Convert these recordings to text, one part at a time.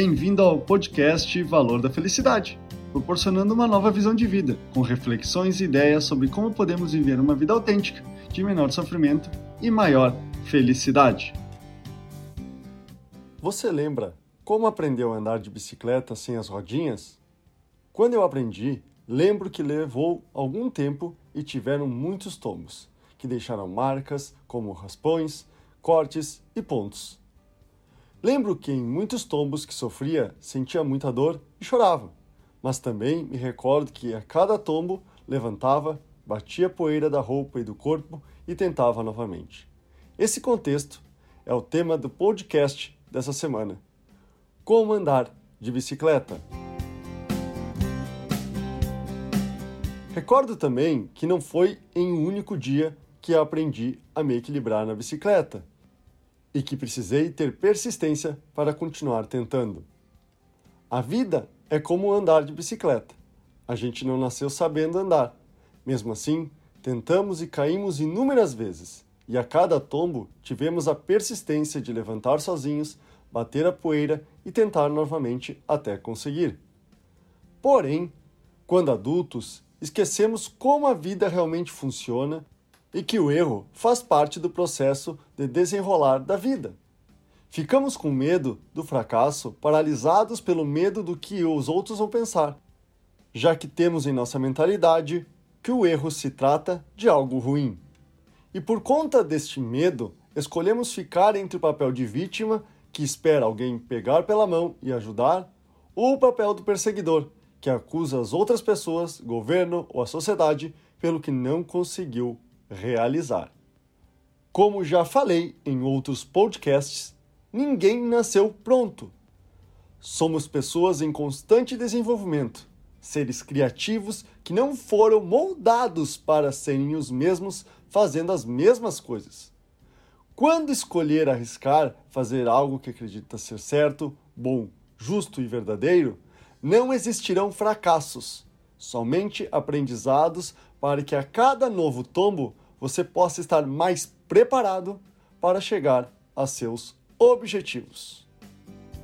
Bem-vindo ao podcast Valor da Felicidade, proporcionando uma nova visão de vida, com reflexões e ideias sobre como podemos viver uma vida autêntica, de menor sofrimento e maior felicidade. Você lembra como aprendeu a andar de bicicleta sem as rodinhas? Quando eu aprendi, lembro que levou algum tempo e tiveram muitos tombos, que deixaram marcas como raspões, cortes e pontos. Lembro que em muitos tombos que sofria, sentia muita dor e chorava, mas também me recordo que a cada tombo levantava, batia poeira da roupa e do corpo e tentava novamente. Esse contexto é o tema do podcast dessa semana. Como andar de bicicleta? Recordo também que não foi em um único dia que aprendi a me equilibrar na bicicleta e que precisei ter persistência para continuar tentando. A vida é como andar de bicicleta. A gente não nasceu sabendo andar. Mesmo assim, tentamos e caímos inúmeras vezes, e a cada tombo tivemos a persistência de levantar sozinhos, bater a poeira e tentar novamente até conseguir. Porém, quando adultos, esquecemos como a vida realmente funciona e que o erro faz parte do processo de desenrolar da vida. Ficamos com medo do fracasso, paralisados pelo medo do que os outros vão pensar, já que temos em nossa mentalidade que o erro se trata de algo ruim. E por conta deste medo, escolhemos ficar entre o papel de vítima, que espera alguém pegar pela mão e ajudar, ou o papel do perseguidor, que acusa as outras pessoas, governo ou a sociedade pelo que não conseguiu realizar. Como já falei em outros podcasts, ninguém nasceu pronto. Somos pessoas em constante desenvolvimento, seres criativos que não foram moldados para serem os mesmos fazendo as mesmas coisas. Quando escolher arriscar fazer algo que acredita ser certo, bom, justo e verdadeiro, não existirão fracassos, somente aprendizados para que a cada novo tombo você possa estar mais preparado para chegar a seus objetivos.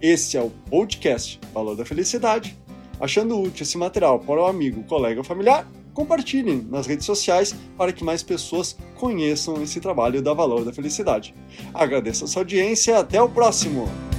Esse é o podcast Valor da Felicidade. Achando útil esse material para o amigo, colega ou familiar, compartilhem nas redes sociais para que mais pessoas conheçam esse trabalho da Valor da Felicidade. Agradeço a sua audiência e até o próximo!